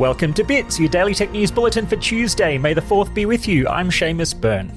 Welcome to Bits, your daily tech news bulletin for Tuesday. May the 4th be with you. I'm Seamus Byrne.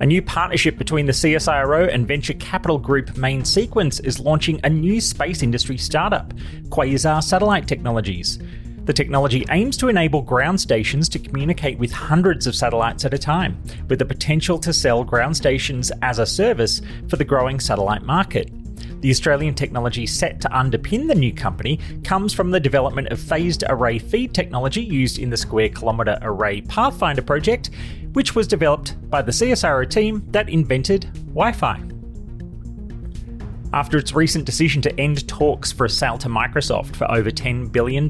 A new partnership between the CSIRO and venture capital group Main Sequence is launching a new space industry startup, Quasar Satellite Technologies. The technology aims to enable ground stations to communicate with hundreds of satellites at a time, with the potential to sell ground stations as a service for the growing satellite market. The Australian technology set to underpin the new company comes from the development of phased array feed technology used in the Square Kilometre Array Pathfinder project, which was developed by the CSIRO team that invented Wi Fi. After its recent decision to end talks for a sale to Microsoft for over $10 billion,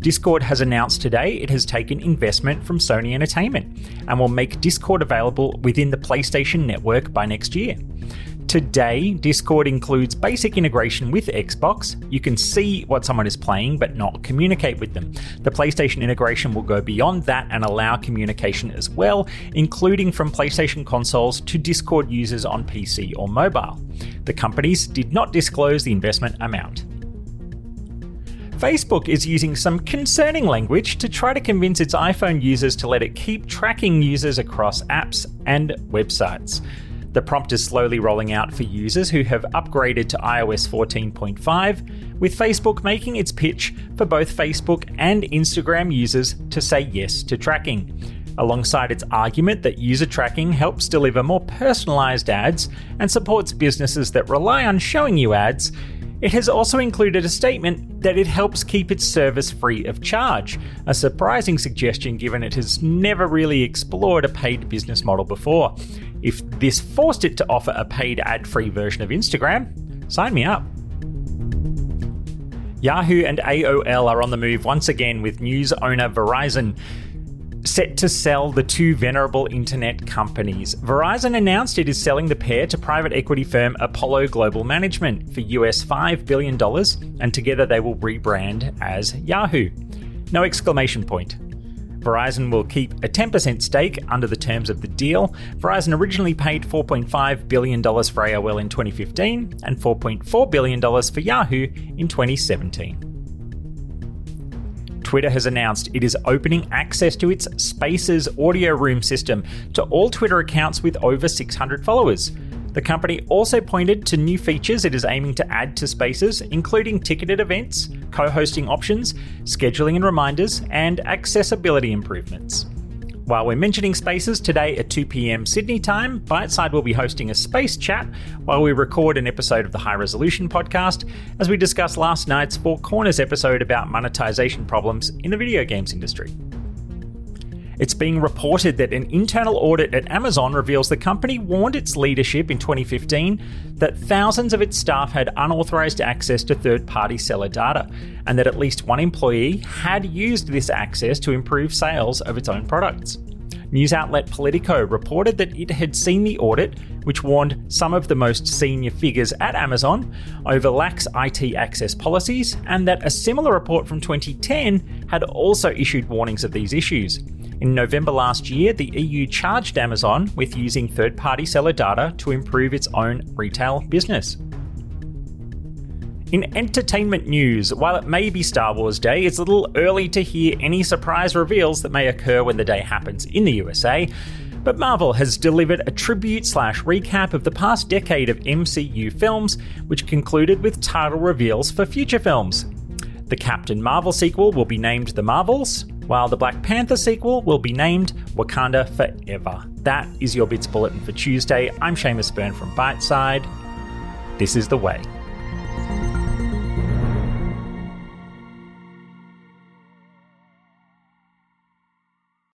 Discord has announced today it has taken investment from Sony Entertainment and will make Discord available within the PlayStation Network by next year. Today, Discord includes basic integration with Xbox. You can see what someone is playing but not communicate with them. The PlayStation integration will go beyond that and allow communication as well, including from PlayStation consoles to Discord users on PC or mobile. The companies did not disclose the investment amount. Facebook is using some concerning language to try to convince its iPhone users to let it keep tracking users across apps and websites. The prompt is slowly rolling out for users who have upgraded to iOS 14.5, with Facebook making its pitch for both Facebook and Instagram users to say yes to tracking. Alongside its argument that user tracking helps deliver more personalized ads and supports businesses that rely on showing you ads, it has also included a statement that it helps keep its service free of charge, a surprising suggestion given it has never really explored a paid business model before. If this forced it to offer a paid ad free version of Instagram, sign me up. Yahoo and AOL are on the move once again with news owner Verizon set to sell the two venerable internet companies. Verizon announced it is selling the pair to private equity firm Apollo Global Management for US $5 billion, and together they will rebrand as Yahoo. No exclamation point. Verizon will keep a 10% stake under the terms of the deal. Verizon originally paid $4.5 billion for AOL in 2015 and $4.4 billion for Yahoo in 2017. Twitter has announced it is opening access to its Spaces audio room system to all Twitter accounts with over 600 followers. The company also pointed to new features it is aiming to add to Spaces, including ticketed events, co hosting options, scheduling and reminders, and accessibility improvements. While we're mentioning spaces, today at 2 pm Sydney time, Byteside will be hosting a space chat while we record an episode of the High Resolution podcast as we discuss last night's Four Corners episode about monetization problems in the video games industry. It's being reported that an internal audit at Amazon reveals the company warned its leadership in 2015 that thousands of its staff had unauthorized access to third party seller data, and that at least one employee had used this access to improve sales of its own products. News outlet Politico reported that it had seen the audit, which warned some of the most senior figures at Amazon over lax IT access policies, and that a similar report from 2010 had also issued warnings of these issues. In November last year, the EU charged Amazon with using third party seller data to improve its own retail business. In entertainment news, while it may be Star Wars Day, it's a little early to hear any surprise reveals that may occur when the day happens in the USA. But Marvel has delivered a tribute slash recap of the past decade of MCU films, which concluded with title reveals for future films. The Captain Marvel sequel will be named The Marvels, while the Black Panther sequel will be named Wakanda Forever. That is your Bits Bulletin for Tuesday. I'm Seamus Byrne from Byteside. This is The Way.